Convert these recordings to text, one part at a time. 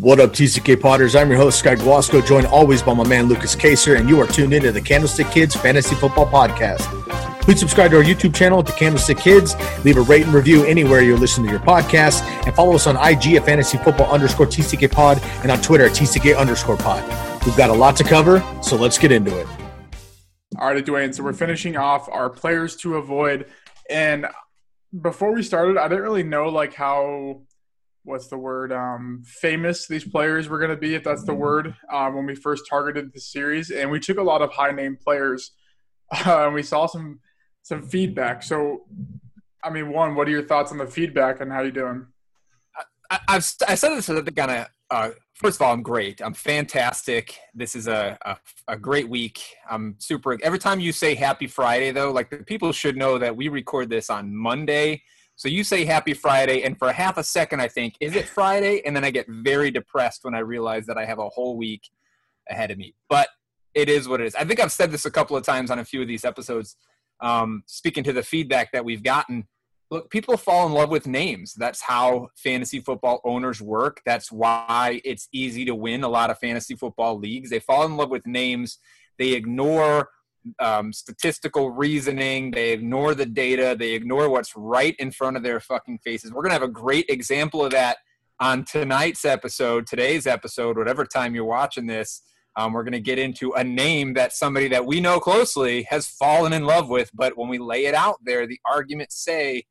What up, TCK Potters? I'm your host, Sky Guasco, joined always by my man, Lukas Kacer, and you are tuned into the Candlestick Kids Fantasy Football Podcast. Please subscribe to our YouTube channel at the Candlestick Kids, leave a rate and review anywhere you're listening to your podcast, and follow us on IG at Fantasy Football underscore TCK Pod and on Twitter at TCK underscore Pod. We've got a lot to cover, so let's get into it. All right, Dwayne. So we're finishing off our players to avoid, and before we started, I didn't really know like how what's the word um, famous these players were going to be if that's the word um, when we first targeted the series and we took a lot of high name players uh, and we saw some some feedback so i mean one what are your thoughts on the feedback and how you doing I, have I said this at the kind of uh, first of all, I'm great. I'm fantastic. This is a, a, a great week. I'm super. Every time you say Happy Friday, though, like the people should know that we record this on Monday. So you say happy Friday, and for half a second, I think, is it Friday? And then I get very depressed when I realize that I have a whole week ahead of me. But it is what it is. I think I've said this a couple of times on a few of these episodes, um, speaking to the feedback that we've gotten. Look, people fall in love with names. That's how fantasy football owners work. That's why it's easy to win a lot of fantasy football leagues. They fall in love with names. They ignore um, statistical reasoning. They ignore the data. They ignore what's right in front of their fucking faces. We're going to have a great example of that on tonight's episode, today's episode, whatever time you're watching this. Um, we're going to get into a name that somebody that we know closely has fallen in love with, but when we lay it out there, the arguments say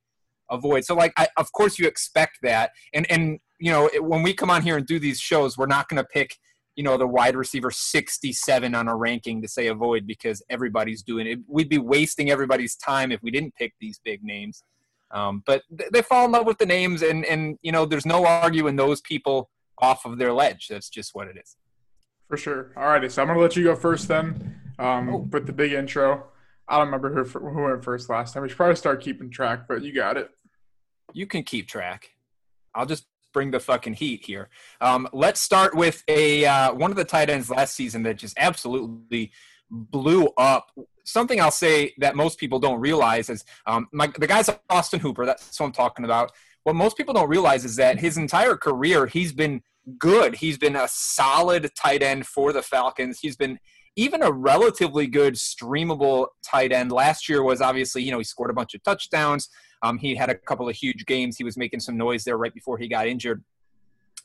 avoid. So, like, I, of course, you expect that, and and you know, when we come on here and do these shows, we're not going to pick you know the wide receiver 67 on a ranking to say avoid because everybody's doing it. We'd be wasting everybody's time if we didn't pick these big names. Um, but they fall in love with the names and and you know there's no arguing those people off of their ledge. That's just what it is. For sure. All righty. So i'm gonna let you go first then. Um, oh. with the big intro. I don't remember who, who went first last time. We should probably start keeping track but you got it. You can keep track. I'll just bring the fucking heat here. Um, let's start with a uh, one of the tight ends last season that just absolutely blew up. Something I'll say that most people don't realize is um, my, the guy's Austin Hooper. That's what I'm talking about. What most people don't realize is that his entire career he's been good. He's been a solid tight end for the Falcons. He's been even a relatively good streamable tight end. Last year was obviously, you know, he scored a bunch of touchdowns. Um, he had a couple of huge games. He was making some noise there right before he got injured.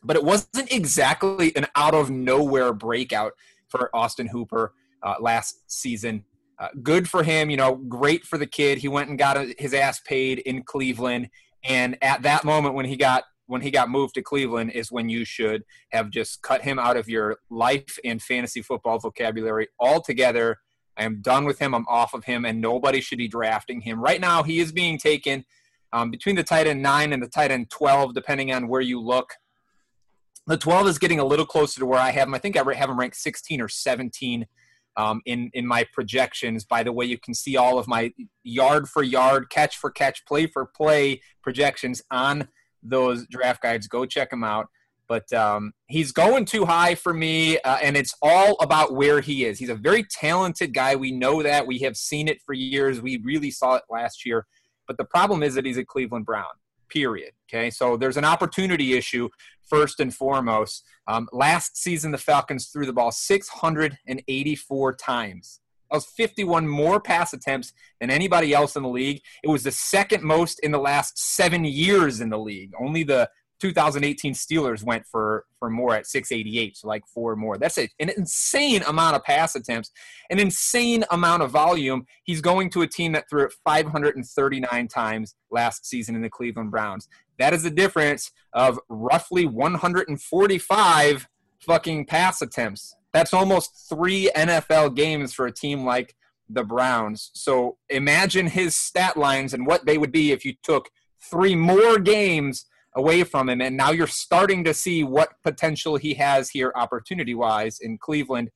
But it wasn't exactly an out of nowhere breakout for Austin Hooper uh, last season. Uh, good for him, you know, great for the kid. He went and got his ass paid in Cleveland. And at that moment when he got when he got moved to Cleveland is when you should have just cut him out of your life and fantasy football vocabulary altogether I am done with him. I'm off of him, and nobody should be drafting him. Right now, he is being taken um, between the tight end 9 and the tight end 12, depending on where you look. The 12 is getting a little closer to where I have him. I think I have him ranked 16 or 17 um, in, in my projections. By the way, you can see all of my yard for yard, catch for catch, play for play projections on those draft guides. Go check them out. But um, he's going too high for me, uh, and it's all about where he is. He's a very talented guy. We know that. We have seen it for years. We really saw it last year. But the problem is that he's a Cleveland Brown, period. Okay, so there's an opportunity issue first and foremost. Um, last season, the Falcons threw the ball 684 times. That was 51 more pass attempts than anybody else in the league. It was the second most in the last seven years in the league. Only the 2018 Steelers went for for more at 688, so like four more. That's a, an insane amount of pass attempts, an insane amount of volume. He's going to a team that threw it 539 times last season in the Cleveland Browns. That is the difference of roughly 145 fucking pass attempts. That's almost three NFL games for a team like the Browns. So imagine his stat lines and what they would be if you took three more games away from him. And now you're starting to see what potential he has here, opportunity wise, in Cleveland.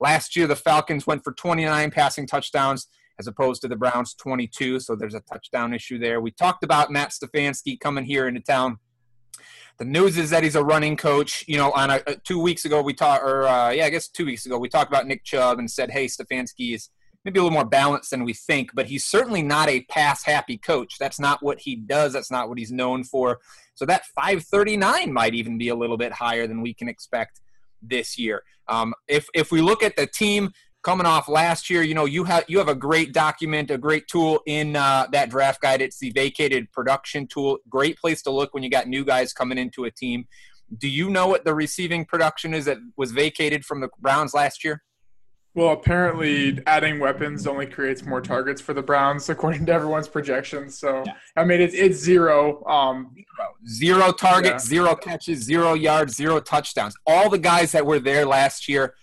Last year, the Falcons went for 29 passing touchdowns as opposed to the Browns 22. So there's a touchdown issue there. We talked about Matt Stefanski coming here into town. The news is that he's a running coach. You know, on a, two weeks ago we talked, or uh, yeah, I guess two weeks ago we talked about Nick Chubb and said, hey, Stefanski is maybe a little more balanced than we think, but he's certainly not a pass happy coach. That's not what he does. That's not what he's known for. So that 539 might even be a little bit higher than we can expect this year. Um, if if we look at the team coming off last year, you know you have you have a great document, a great tool in uh, that draft guide. It's the vacated production tool. Great place to look when you got new guys coming into a team. Do you know what the receiving production is that was vacated from the Browns last year? Well, apparently, adding weapons only creates more targets for the Browns, according to everyone's projections. So, yeah. I mean, it's it's zero. Um, zero targets, yeah. zero catches, zero yards, zero touchdowns. All the guys that were there last year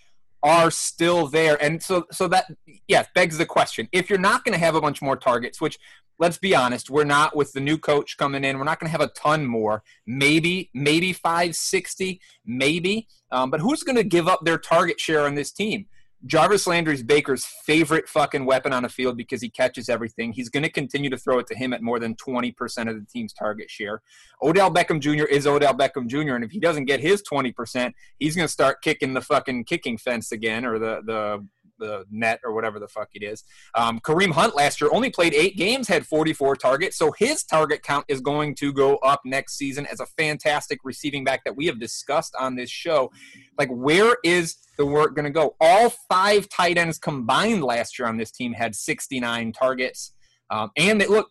are still there, and so so that yes begs the question: if you're not going to have a bunch more targets, which let's be honest, we're not with the new coach coming in. We're not going to have a ton more. Maybe maybe 560, maybe. Um, but who's going to give up their target share on this team? Jarvis Landry's Baker's favorite fucking weapon on the field because he catches everything. He's going to continue to throw it to him at more than 20% of the team's target share. Odell Beckham Jr. is Odell Beckham Jr. And if he doesn't get his 20%, he's going to start kicking the fucking kicking fence again or the, the the net or whatever the fuck it is. Um, Kareem Hunt last year only played eight games, had 44 targets, so his target count is going to go up next season as a fantastic receiving back that we have discussed on this show. Like, where is the work going to go? All five tight ends combined last year on this team had 69 targets, um, and look,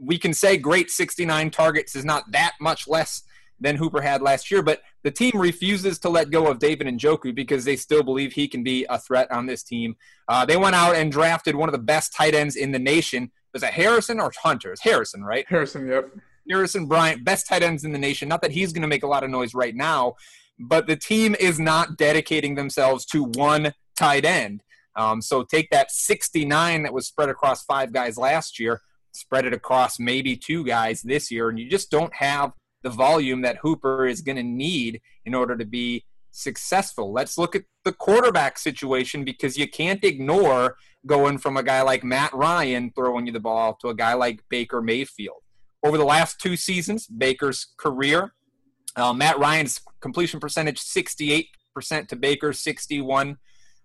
we can say great 69 targets is not that much less than Hooper had last year. But the team refuses to let go of David Njoku because they still believe he can be a threat on this team. Uh, they went out and drafted one of the best tight ends in the nation. Was it Harrison or Hunter? It's Harrison, right? Harrison, yep. Harrison Bryant, best tight ends in the nation. Not that he's going to make a lot of noise right now, but the team is not dedicating themselves to one tight end. Um, so take that 69 that was spread across five guys last year, spread it across maybe two guys this year, and you just don't have the volume that Hooper is going to need in order to be successful. Let's look at the quarterback situation because you can't ignore going from a guy like Matt Ryan throwing you the ball to a guy like Baker Mayfield. Over the last two seasons, Baker's career, uh, Matt Ryan's completion percentage 68% to Baker 61.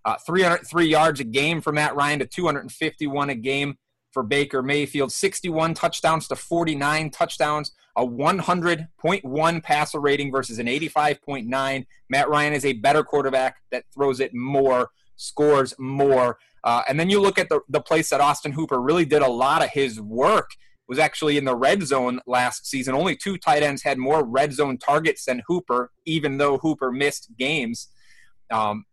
Uh, 303 yards a game for Matt Ryan to 251 a game for Baker Mayfield. 61 touchdowns to 49 touchdowns a 100.1 passer rating versus an 85.9. Matt Ryan is a better quarterback that throws it more, scores more. Uh, and then you look at the, the place that Austin Hooper really did a lot of his work was actually in the red zone last season. Only two tight ends had more red zone targets than Hooper, even though Hooper missed games. Um,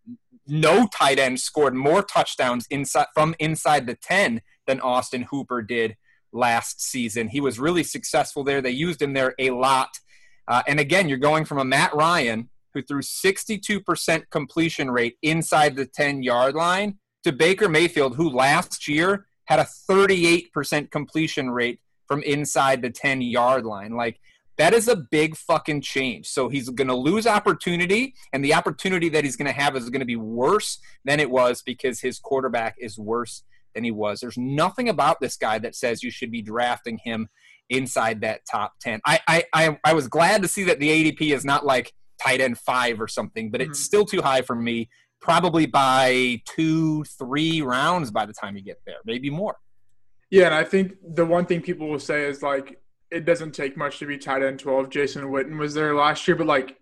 no tight end scored more touchdowns inside from inside the 10 than Austin Hooper did last season. He was really successful there. They used him there a lot. Uh, and again, you're going from a Matt Ryan who threw 62% completion rate inside the 10 yard line to Baker Mayfield, who last year had a 38% completion rate from inside the 10 yard line. Like, that is a big fucking change. So he's going to lose opportunity, and the opportunity that he's going to have is going to be worse than it was because his quarterback is worse he was. There's nothing about this guy that says you should be drafting him inside that top 10. I, I, I, I was glad to see that the ADP is not like tight end five or something, but mm-hmm. it's still too high for me, probably by two, three rounds by the time you get there, maybe more. Yeah, and I think the one thing people will say is like, it doesn't take much to be tight end 12. Jason Witten was there last year, but like,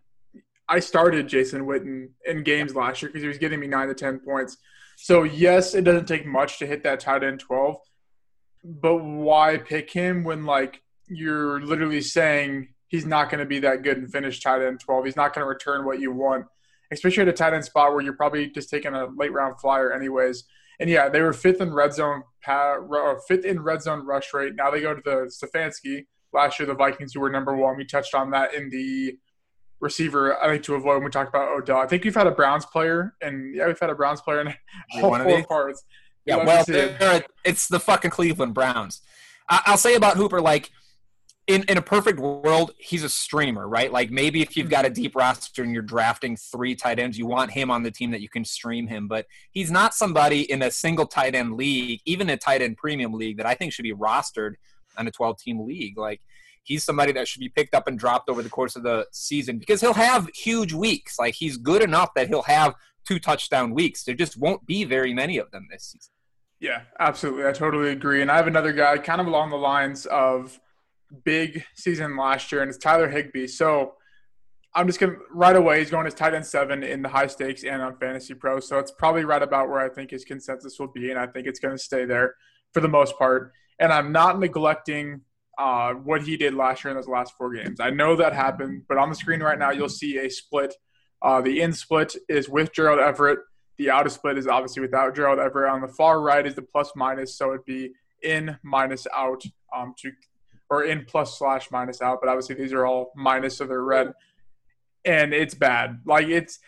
I started Jason Witten in games last year because he was getting me nine to 10 points. So yes, it doesn't take much to hit that tight end twelve, but why pick him when like you're literally saying he's not going to be that good and finish tight end 12. He's not going to return what you want, especially at a tight end spot where you're probably just taking a late round flyer anyways. And yeah, they were fifth in red zone, uh, fifth in red zone rush rate. Now they go to the Stefanski. Last year, the Vikings who were number one. We touched on that in the receiver. I think to avoid when we talk about Odell. I think we've had a Browns player, and yeah, we've had a Browns player in all One four these? parts. Yeah, well, to see it. they're- it's the fucking Cleveland Browns. I- I'll say about Hooper, like in in a perfect world, he's a streamer, right? Like maybe if you've hmm. got a deep roster and you're drafting three tight ends, you want him on the team that you can stream him. But he's not somebody in a single tight end league, even a tight end premium league, that I think should be rostered on a 12 team league. Like he's somebody that should be picked up and dropped over the course of the season because he'll have huge weeks. Like he's good enough that he'll have two touchdown weeks. There just won't be very many of them this season. Yeah, absolutely. I totally agree. And I have another guy kind of along the lines of big season last year, and it's Tyler Higbee. So I'm just going to right away, he's going as tight end seven in the high stakes and on Fantasy Pro. So it's probably right about where I think his consensus will be, and I think it's going to stay there for the most part. And I'm not neglecting uh, what he did last year in those last four games. I know that happened, but on the screen right now, you'll see a split. Uh, the in split is with Gerald Everett. The out of split is obviously without Gerald Everett. On the far right is the plus minus, so it'd be in minus out um, to or in plus slash minus out. But obviously these are all minus, so they're red, and it's bad. Like it's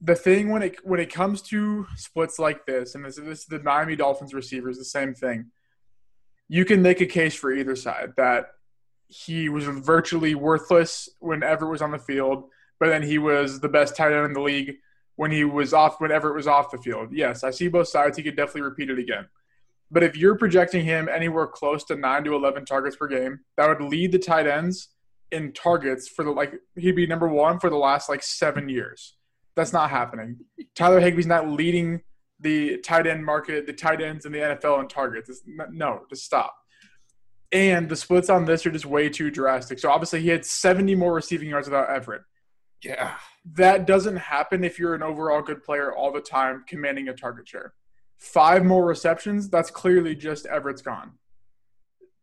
the thing when it when it comes to splits like this, and this, this is the Miami Dolphins receivers, the same thing. You can make a case for either side that he was virtually worthless when Everett was on the field, but then he was the best tight end in the league when he was off whenever it was off the field. Yes, I see both sides. He could definitely repeat it again. But if you're projecting him anywhere close to nine to eleven targets per game, that would lead the tight ends in targets for the like he'd be number one for the last like seven years. That's not happening. Tyler Higbee's not leading the tight end market, the tight ends in the NFL in targets. It's, no, just stop. And the splits on this are just way too drastic. So obviously he had 70 more receiving yards without Everett Yeah. that doesn't happen if you're an overall good player all the time commanding a target share. Five more receptions, that's clearly just Everett's gone.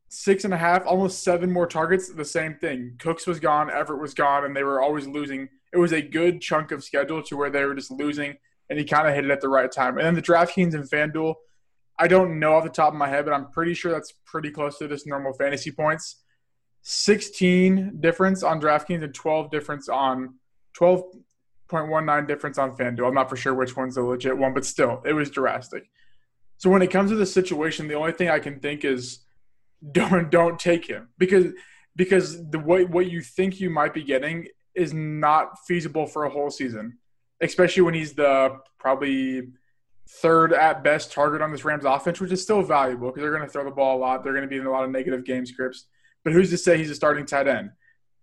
Six and a half, almost seven more targets, the same thing. Cooks was gone, Everett was gone, and they were always losing. It was a good chunk of schedule to where they were just losing, and he kind of hit it at the right time. And then the DraftKings and FanDuel, I don't know off the top of my head, but I'm pretty sure that's pretty close to just normal fantasy points. 16 difference on DraftKings and 12 difference on 12.19 difference on FanDuel. I'm not for sure which one's the legit one, but still, it was drastic. So when it comes to the situation, the only thing I can think is don't don't take him because because the what what you think you might be getting is not feasible for a whole season, especially when he's the probably third at best target on this Rams offense, which is still valuable because they're going to throw the ball a lot. They're going to be in a lot of negative game scripts. But who's to say he's a starting tight end?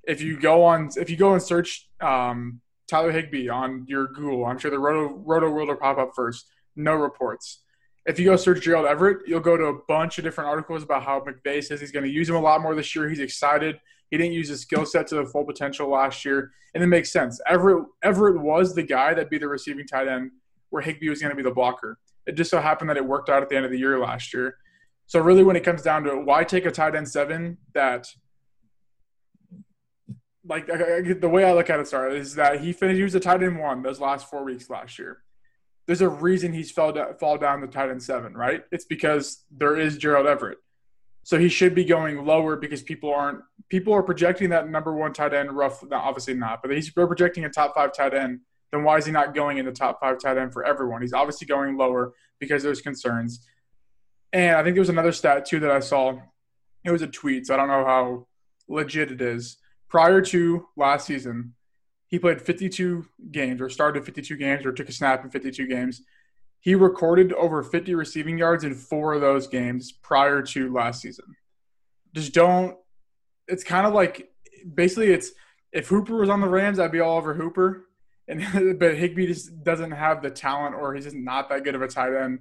If you go on, if you go and search um, Tyler Higbee on your Google, I'm sure the Roto Roto World will pop up first. No reports. If you go search Gerald Everett, you'll go to a bunch of different articles about how McVay says he's going to use him a lot more this year. He's excited. He didn't use his skill set to the full potential last year, and it makes sense. Everett Everett was the guy that'd be the receiving tight end, where Higbee was going to be the blocker. It just so happened that it worked out at the end of the year last year. So really, when it comes down to it, why take a tight end seven that like I- I- the way I look at it, sorry, is that he finished. He was a tight end one those last four weeks last year. There's a reason he's fell fall down the tight end seven, right? It's because there is Gerald Everett, so he should be going lower because people aren't. People are projecting that number one tight end. Rough, obviously not, but he's projecting a top five tight end. Then why is he not going in the top five tight end for everyone? He's obviously going lower because there's concerns. And I think there was another stat too that I saw. It was a tweet, so I don't know how legit it is prior to last season, he played 52 games or started 52 games or took a snap in 52 games. He recorded over 50 receiving yards in four of those games prior to last season. Just don't. It's kind of like basically it's if Hooper was on the Rams, I'd be all over Hooper. And but Higbee just doesn't have the talent, or he's just not that good of a tight end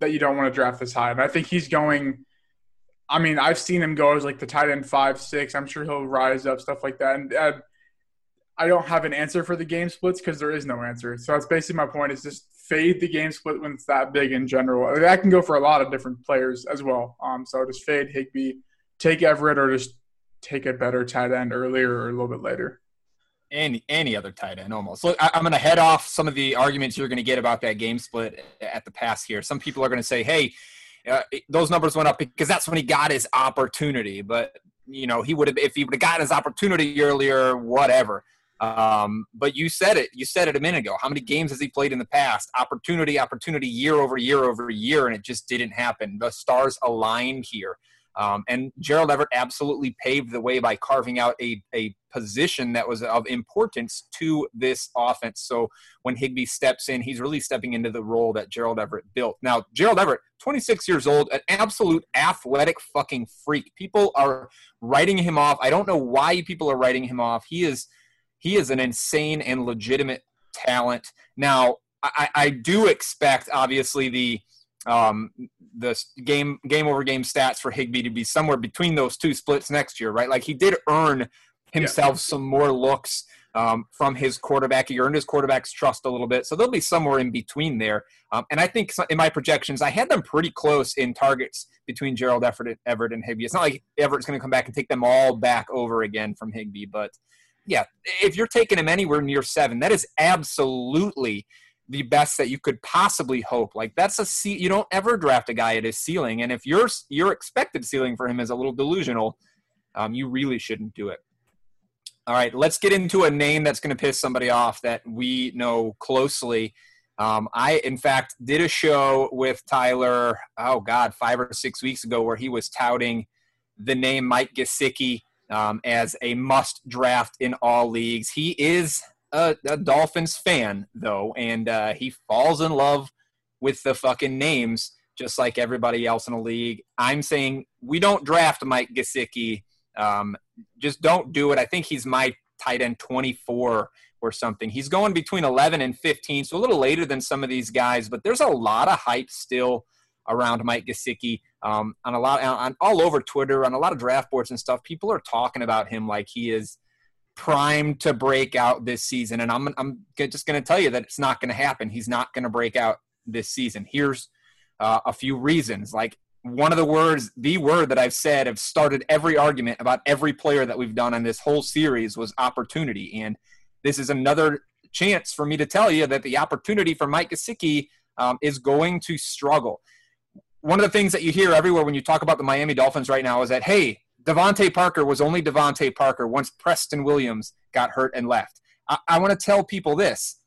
that you don't want to draft this high. And I think he's going. I mean, I've seen him go as like the tight end five, six. I'm sure he'll rise up, stuff like that. And uh, I don't have an answer for the game splits because there is no answer. So that's basically my point: is just fade the game split when it's that big in general. That can go for a lot of different players as well. Um, so just fade Higbee, take Everett, or just take a better tight end earlier or a little bit later. Any any other tight end almost. Look, I, am going to head off some of the arguments you're going to get about that game split at the pass here. Some people are going to say, "Hey, uh, those numbers went up because that's when he got his opportunity." But you know, he would have if he would have gotten his opportunity earlier, whatever. Um, but you said it. You said it a minute ago. How many games has he played in the past? Opportunity, opportunity, year over year over year, and it just didn't happen. The stars aligned here. Um, and Gerald Everett absolutely paved the way by carving out a, a position that was of importance to this offense. So when Higbee steps in, he's really stepping into the role that Gerald Everett built. Now, Gerald Everett, 26 years old, an absolute athletic fucking freak. People are writing him off. I don't know why people are writing him off. He is he is an insane and legitimate talent. Now, I, I do expect obviously the um, the game game over game stats for Higbee to be somewhere between those two splits next year, right? Like he did earn himself yeah. some more looks um, from his quarterback. He earned his quarterback's trust a little bit, so they'll be somewhere in between there. Um, and I think in my projections, I had them pretty close in targets between Gerald Everett, Everett and Higbee. It's not like Everett's going to come back and take them all back over again from Higbee, but yeah, if you're taking him anywhere near seven, that is absolutely the best that you could possibly hope. Like that's a ce- you don't ever draft a guy at his ceiling, and if your your expected ceiling for him is a little delusional, um, you really shouldn't do it. All right, let's get into a name that's going to piss somebody off that we know closely. Um, I, in fact, did a show with Tyler. Oh God, five or six weeks ago, where he was touting the name Mike Gesicki um, as a must draft in all leagues. He is a, a Dolphins fan, though, and uh, he falls in love with the fucking names just like everybody else in the league. I'm saying we don't draft Mike Gesicki. Um, just don't do it. I think he's my tight end 24 or something. He's going between 11 and 15, so a little later than some of these guys, but there's a lot of hype still around Mike Gesicki um, on a lot on all over Twitter, on a lot of draft boards and stuff. People are talking about him like he is primed to break out this season, and I'm I'm just going to tell you that it's not going to happen. He's not going to break out this season. Here's uh, a few reasons. Like one of the words, the word that I've said, have started every argument about every player that we've done on this whole series was opportunity, and this is another chance for me to tell you that the opportunity for Mike Gesicki um, is going to struggle one of the things that you hear everywhere when you talk about the Miami Dolphins right now is that, hey, DeVante Parker was only DeVante Parker once Preston Williams got hurt and left. I, I want to tell people this.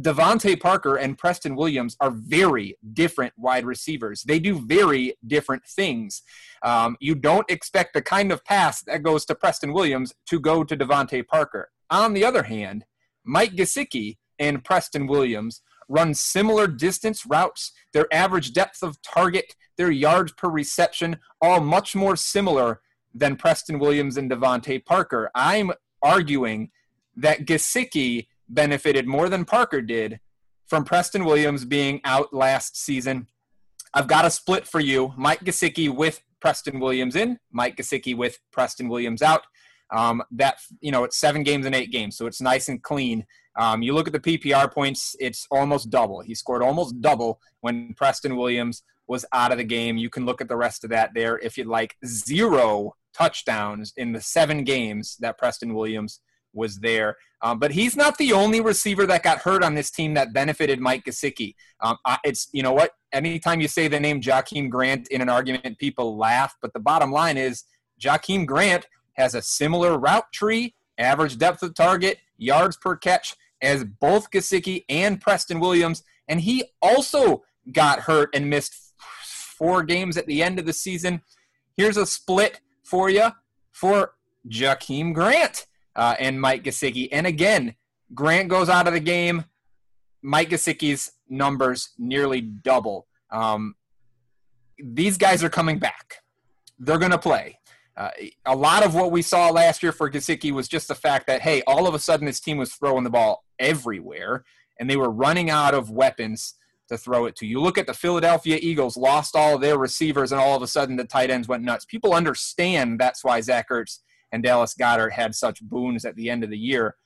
DeVante Parker and Preston Williams are very different wide receivers. They do very different things. Um, you don't expect the kind of pass that goes to Preston Williams to go to DeVante Parker. On the other hand, Mike Gesicki and Preston Williams run similar distance routes. Their average depth of target, their yards per reception, all much more similar than Preston Williams and DeVante Parker. I'm arguing that Gesicki benefited more than Parker did from Preston Williams being out last season. I've got a split for you. Mike Gesicki with Preston Williams in, Mike Gesicki with Preston Williams out. Um, that you know, it's seven games and eight games, so it's nice and clean. Um, you look at the PPR points; it's almost double. He scored almost double when Preston Williams was out of the game. You can look at the rest of that there if you'd like. Zero touchdowns in the seven games that Preston Williams was there. Um, but he's not the only receiver that got hurt on this team that benefited Mike Gesicki. Um, it's you know what? Anytime you say the name Jakeem Grant in an argument, people laugh. But the bottom line is Jakeem Grant has a similar route tree, average depth of target, yards per catch as both Gesicki and Preston Williams. And he also got hurt and missed four games at the end of the season. Here's a split for you for Jakeem Grant uh, and Mike Gesicki. And again, Grant goes out of the game. Mike Gesicki's numbers nearly double. Um, these guys are coming back. They're going to play. Uh, a lot of what we saw last year for Gesicki was just the fact that, hey, all of a sudden this team was throwing the ball everywhere, and they were running out of weapons to throw it to. You look at the Philadelphia Eagles, lost all their receivers, and all of a sudden the tight ends went nuts. People understand that's why Zach Ertz and Dallas Goedert had such boons at the end of the year.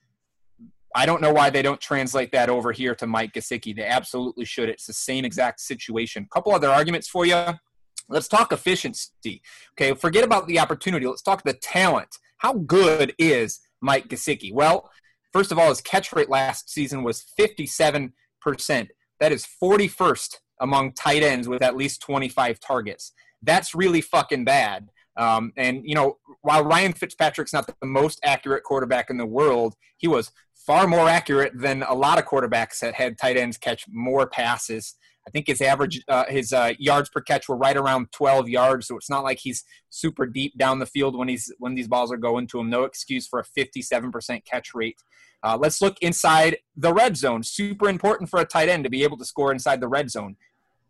I don't know why they don't translate that over here to Mike Gesicki. They absolutely should. It's the same exact situation. A couple other arguments for you. Let's talk efficiency. Okay, forget about the opportunity. Let's talk the talent. How good is Mike Gesicki? Well, first of all, his catch rate last season was 57%. That is 41st among tight ends with at least 25 targets. That's really fucking bad. Um, and, you know, while Ryan Fitzpatrick's not the most accurate quarterback in the world, he was far more accurate than a lot of quarterbacks that had tight ends catch more passes. I think his average, uh, his uh, yards per catch were right around 12 yards. So it's not like he's super deep down the field when he's when these balls are going to him. No excuse for a 57% catch rate. Uh, let's look inside the red zone. Super important for a tight end to be able to score inside the red zone.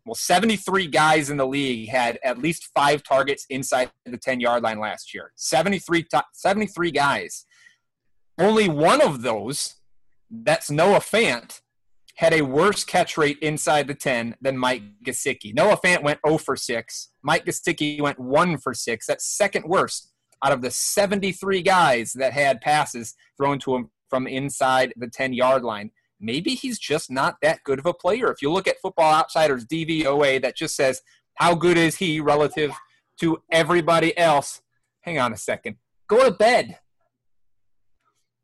Well, 73 guys in the league had at least five targets inside the 10 yard line last year. 73, 73 guys. Only one of those, that's Noah Fant, had a worse catch rate inside the 10 than Mike Gesicki. Noah Fant went 0 for 6. Mike Gesicki went 1 for 6. That's second worst out of the 73 guys that had passes thrown to him from inside the 10 yard line maybe he's just not that good of a player. If you look at Football Outsiders DVOA, that just says how good is he relative to everybody else. Hang on a second. Go to bed.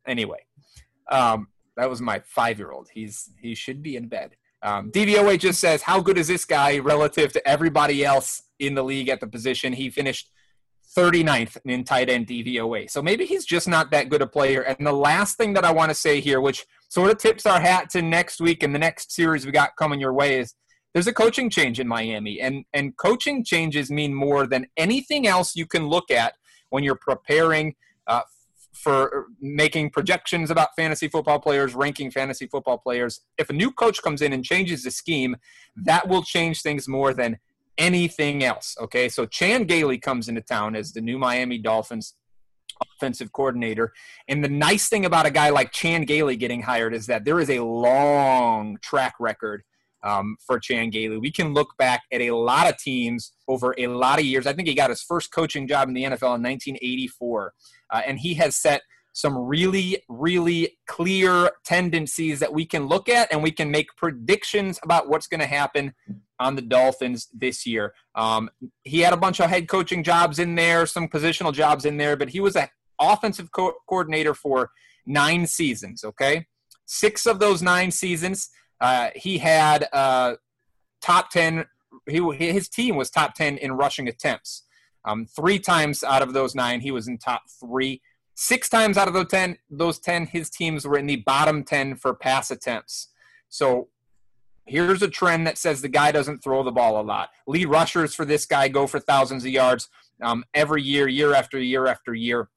Anyway, um, that was my five-year-old. He's he should be in bed. Um, DVOA just says how good is this guy relative to everybody else in the league at the position. He finished 39th in tight end DVOA. So maybe he's just not that good a player. And the last thing that I want to say here, which sort of tips our hat to next week and the next series we got coming your way, is there's a coaching change in Miami. And, and coaching changes mean more than anything else you can look at when you're preparing uh, for making projections about fantasy football players, ranking fantasy football players. If a new coach comes in and changes the scheme, that will change things more than anything else. Okay, so Chan Gailey comes into town as the new Miami Dolphins offensive coordinator. And the nice thing about a guy like Chan Gailey getting hired is that there is a long track record um, for Chan Gailey. We can look back at a lot of teams over a lot of years. I think he got his first coaching job in the NFL in 1984, uh, and he has set some really, really clear tendencies that we can look at and we can make predictions about what's going to happen on the Dolphins this year. Um, he had a bunch of head coaching jobs in there, some positional jobs in there, but he was an offensive co- coordinator for nine seasons, okay? Six of those nine seasons, uh, he had uh, top 10, he, his team was top 10 in rushing attempts. Um, three times out of those nine, he was in top three. Six times out of those 10, those 10, his teams were in the bottom 10 for pass attempts. So here's a trend that says the guy doesn't throw the ball a lot. Lead rushers for this guy go for thousands of yards um, every year, year after year after year.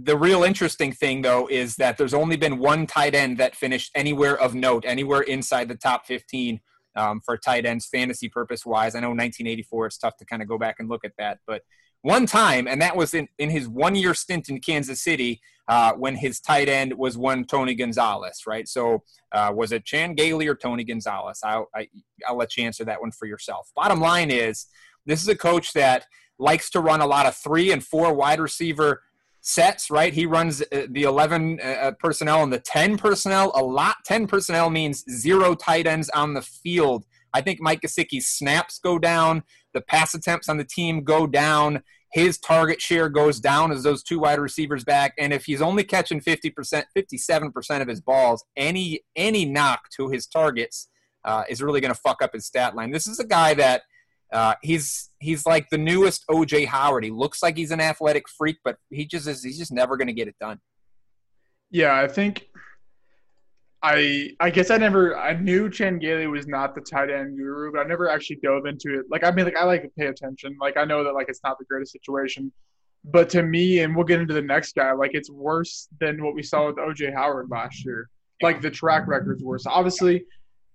The real interesting thing, though, is that there's only been one tight end that finished anywhere of note, anywhere inside the top 15 um, for tight ends, fantasy purpose wise. I know 1984, it's tough to kind of go back and look at that, but one time, and that was in, in his one year stint in Kansas City uh, when his tight end was one Tony Gonzalez, right? So uh, was it Chan Gailey or Tony Gonzalez? I'll, I, will let you answer that one for yourself. Bottom line is, this is a coach that likes to run a lot of three and four wide receiver sets, right? He runs uh, the 11 uh, uh, personnel and the 10 personnel a lot. 10 personnel means zero tight ends on the field. I think Mike Gesicki's snaps go down, the pass attempts on the team go down, his target share goes down as those two wide receivers back. And if he's only catching 50%, 57% of his balls, any any knock to his targets uh, is really going to fuck up his stat line. This is a guy that uh, he's he's like the newest OJ Howard. He looks like he's an athletic freak, but he just is he's just never going to get it done. Yeah, I think I I guess I never I knew Chan Gailey was not the tight end guru, but I never actually dove into it. Like I mean, like I like to pay attention. Like I know that like it's not the greatest situation, but to me, and we'll get into the next guy. Like it's worse than what we saw with OJ Howard last year. Like the track record's worse. Obviously,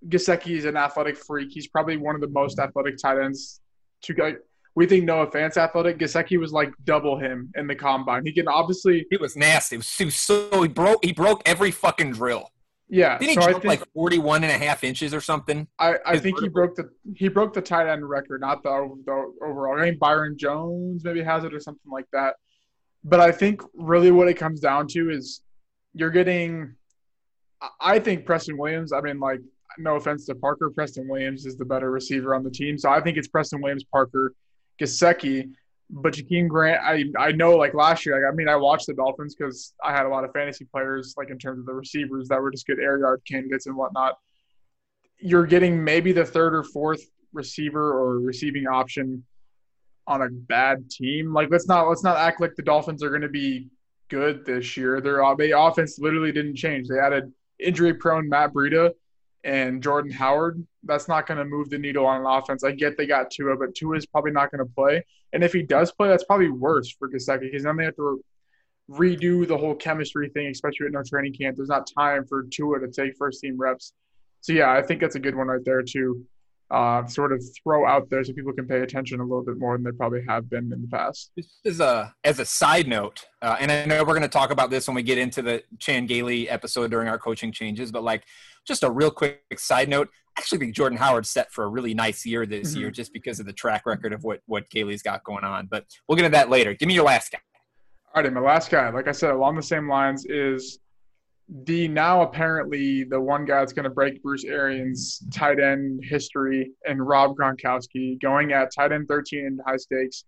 Gesicki is an athletic freak. He's probably one of the most athletic tight ends to go. We think Noah Fant's athletic. Gesicki was like double him in the combine. He can obviously. He was nasty. He was, was so he broke. He broke every fucking drill. Yeah. Didn't he so jump think, like 41 and a half inches or something? I, I think he broke the he broke the tight end record, not the, the overall. I think Byron Jones maybe has it or something like that. But I think really what it comes down to is you're getting I think Preston Williams, I mean like no offense to Parker, Preston Williams is the better receiver on the team. So I think it's Preston Williams, Parker, Gesicki. But Jakeem Grant, I I know like last year, like I mean, I watched the Dolphins because I had a lot of fantasy players, like in terms of the receivers that were just good air yard candidates and whatnot. You're getting maybe the third or fourth receiver or receiving option on a bad team. Like let's not let's not act like the Dolphins are going to be good this year. Their uh, their offense literally didn't change. They added injury prone Matt Breida and Jordan Howard. That's not going to move the needle on an offense. I get they got Tua, but Tua is probably not going to play. And if he does play, that's probably worse for Gesicki because then they have to redo the whole chemistry thing, especially at no training camp. There's not time for Tua to take first team reps. So yeah, I think that's a good one right there too uh, sort of throw out there so people can pay attention a little bit more than they probably have been in the past. Just as a as a side note, uh, and I know we're going to talk about this when we get into the Chan Gailey episode during our coaching changes, but like just a real quick side note. I actually think Jordan Howard's set for a really nice year this mm-hmm. year just because of the track record of what what Gailey's got going on. But we'll get into that later. Give me your last guy. All right, my last guy, like I said, along the same lines is the now apparently the one guy that's going to break Bruce Arians' tight end history and Rob Gronkowski going at tight end 13 in high stakes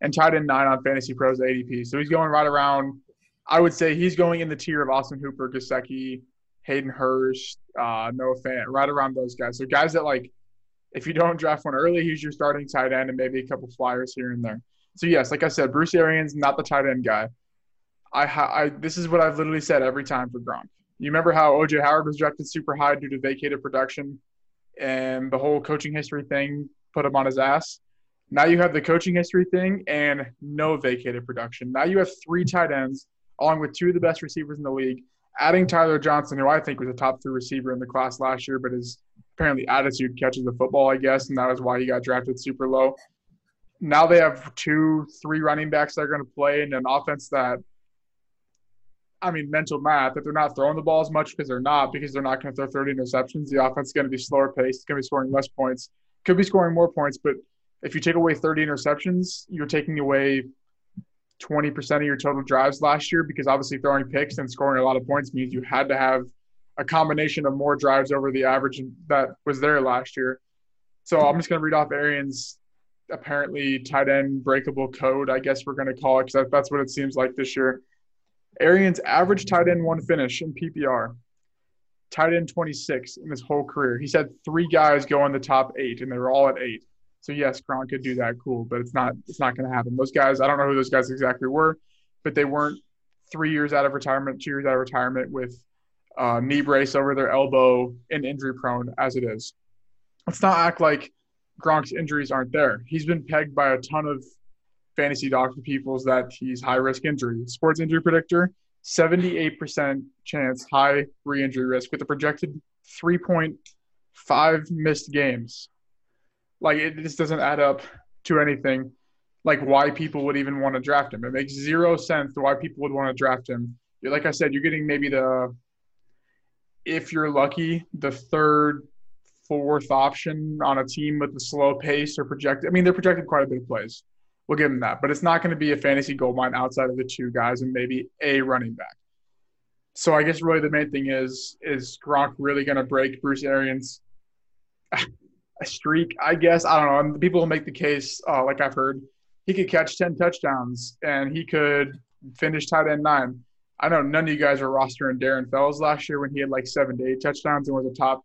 and tight end nine on Fantasy Pros ADP. So he's going right around. I would say he's going in the tier of Austin Hooper, Gesicki, Hayden Hurst, uh, Noah right around those guys. So guys that like, if you don't draft one early, he's your starting tight end and maybe a couple flyers here and there. So yes, like I said, Bruce Arians not the tight end guy. I, I this is what I've literally said every time for Gronk. You remember how OJ Howard was drafted super high due to vacated production, and the whole coaching history thing put him on his ass. Now you have the coaching history thing and no vacated production. Now you have three tight ends along with two of the best receivers in the league. Adding Tyler Johnson, who I think was a top three receiver in the class last year, but his apparently attitude catches the football, I guess, and that was why he got drafted super low. Now they have two, three running backs that are going to play in an offense that I mean, mental math, that they're not throwing the ball as much because they're not, because they're not going to throw 30 interceptions. The offense is going to be slower paced. It's going to be scoring less points. Could be scoring more points, but if you take away 30 interceptions, you're taking away 20% of your total drives last year because obviously throwing picks and scoring a lot of points means you had to have a combination of more drives over the average that was there last year. So I'm just going to read off Arians' apparently tight end breakable code, I guess we're going to call it, because that's what it seems like this year. Arians average tight end one finish in PPR, tight end 26 in his whole career. He said three guys go in the top eight, and they were all at eight. So yes, Gronk could do that, cool, but it's not it's not going to happen. Those guys, I don't know who those guys exactly were, but they weren't three years out of retirement, two years out of retirement with uh, knee brace over their elbow and injury prone as it is. Let's not act like Gronk's injuries aren't there. He's been pegged by a ton of fantasy doctor people's that he's high risk injury. Sports injury predictor, 78% chance high re injury risk with a projected 3.5 missed games. Like it just doesn't add up to anything. Like why people would even want to draft him. It makes zero sense why people would want to draft him. Like I said, you're getting maybe the, if you're lucky, the third, fourth option on a team with a slow pace or projected. I mean, they're projected quite a bit of plays. We'll give him that. But it's not going to be a fantasy gold mine outside of the two guys and maybe a running back. So I guess really the main thing is is Gronk really going to break Bruce Arians' streak? I guess I don't know. And people will make the case, uh, like I've heard, he could catch ten touchdowns and he could finish tight end nine. I know none of you guys were rostering Darren Fells last year when he had like seven to eight touchdowns and was a top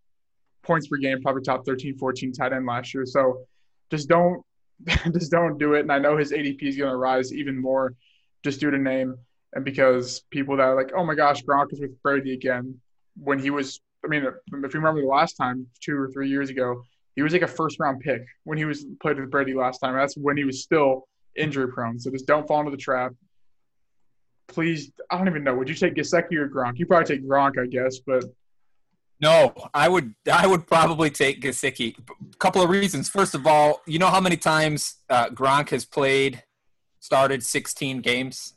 points per game, probably top 13, 14 tight end last year. So just don't just don't do it. And I know his ADP is going to rise even more just due to name and because people that are like, oh my gosh, Gronk is with Brady again. When he was, I mean, if you remember the last time, two or three years ago, he was like a first round pick when he was played with Brady last time. That's when he was still injury prone. So just don't fall into the trap. Please, I don't even know. Would you take Gesicki or Gronk? You probably take Gronk, I guess, but no, I would I would probably take Gesicki. A couple of reasons. First of all, you know how many times uh, Gronk has played, started 16 games?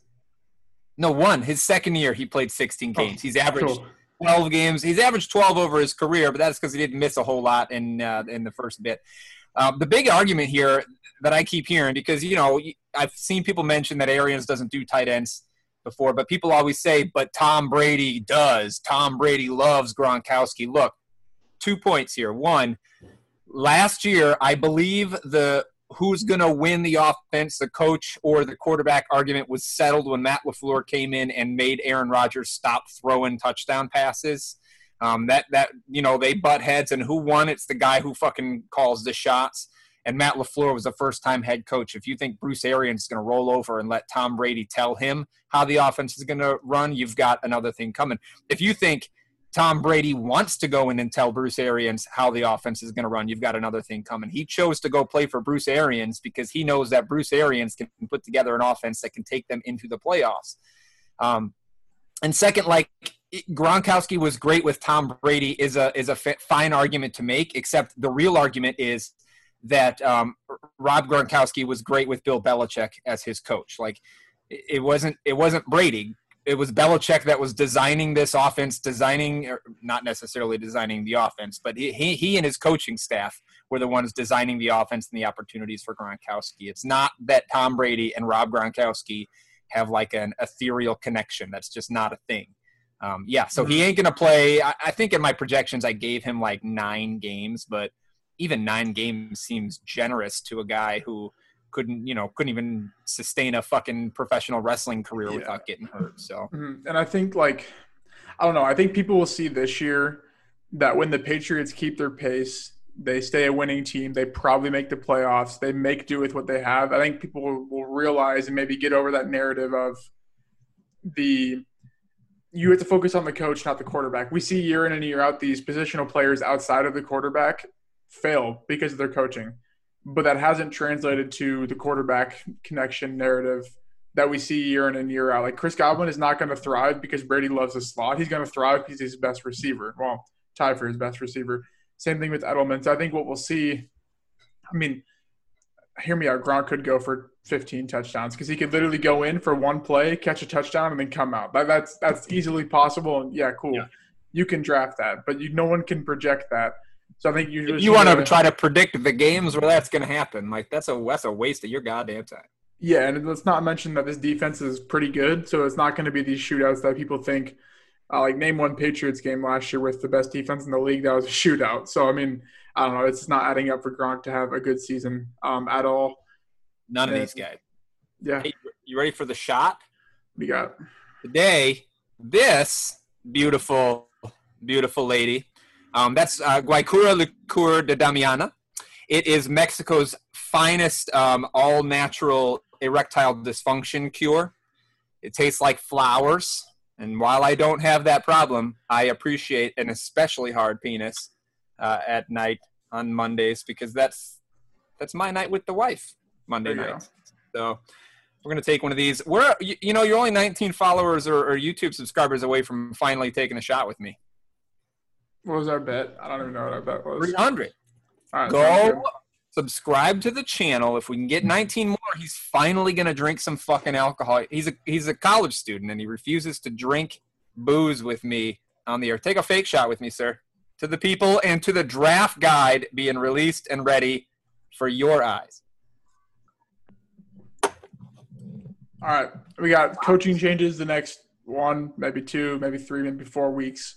No, one. His second year, he played 16 games. He's averaged 12 games. He's averaged 12 over his career, but that's because he didn't miss a whole lot in uh, in the first bit. Uh, the big argument here that I keep hearing, because you know I've seen people mention that Arians doesn't do tight ends before, but people always say, but Tom Brady does. Tom Brady loves Gronkowski. Look, two points here. One, last year, I believe the who's going to win the offense, the coach or the quarterback argument was settled when Matt LaFleur came in and made Aaron Rodgers stop throwing touchdown passes. Um, that that you know they butt heads, and who won? It's the guy who fucking calls the shots. And Matt LaFleur was a first time head coach. If you think Bruce Arians is going to roll over and let Tom Brady tell him how the offense is going to run, you've got another thing coming. If you think Tom Brady wants to go in and tell Bruce Arians how the offense is going to run, you've got another thing coming. He chose to go play for Bruce Arians because he knows that Bruce Arians can put together an offense that can take them into the playoffs. Um, and second, like Gronkowski was great with Tom Brady is a is a fine argument to make. Except the real argument is that um, Rob Gronkowski was great with Bill Belichick as his coach. Like it wasn't it wasn't Brady. It was Belichick that was designing this offense, designing not necessarily designing the offense, but he, he and his coaching staff were the ones designing the offense and the opportunities for Gronkowski. It's not that Tom Brady and Rob Gronkowski have like an ethereal connection. That's just not a thing. Um, yeah, so he mm-hmm. ain't gonna play. I, I think in my projections I gave him like nine games, but even nine games seems generous to a guy who couldn't you know couldn't even sustain a fucking professional wrestling career yeah. without getting hurt so mm-hmm. and i think like i don't know i think people will see this year that when the patriots keep their pace they stay a winning team they probably make the playoffs they make do with what they have i think people will, will realize and maybe get over that narrative of the you have to focus on the coach not the quarterback we see year in and year out these positional players outside of the quarterback fail because of their coaching. But that hasn't translated to the quarterback connection narrative that we see year in and year out. Like Chris Godwin is not going to thrive because Brady loves the slot. He's going to thrive because he's his best receiver. Well, tied for his best receiver. Same thing with Edelman. So I think what we'll see, I mean, hear me out. Gronk could go for 15 touchdowns because he could literally go in for one play, catch a touchdown, and then come out. That, that's that's easily possible. And yeah, cool. Yeah. You can draft that, but you, no one can project that. So I think you you want to try to predict the games where that's going to happen. Like that's a that's a waste of your goddamn time. Yeah, and let's not mention that this defense is pretty good, so it's not going to be these shootouts that people think. Uh, like name one Patriots game last year with the best defense in the league that was a shootout. So I mean, I don't know. It's not adding up for Gronk to have a good season um, at all. None and, of these guys. Yeah. Hey, you ready for the shot? We got today. This beautiful, beautiful lady um, that's uh, Guaycura Liqueur de Damiana. It is Mexico's finest um, all natural erectile dysfunction cure. It tastes like flowers. And while I don't have that problem, I appreciate an especially hard penis uh, at night on Mondays because that's that's my night with the wife Monday night. So we're gonna take one of these. We're you, you know you're only 19 followers or, or YouTube subscribers away from finally taking a shot with me. What was our bet? I don't even know what our bet was. 300. Right, Go subscribe to the channel. If we can get 19 more, he's finally going to drink some fucking alcohol. He's a he's a college student and he refuses to drink booze with me on the air. Take a fake shot with me, sir. To the people and to the draft guide being released and ready for your eyes. All right. We got coaching changes the next one, maybe two, maybe three, maybe four weeks.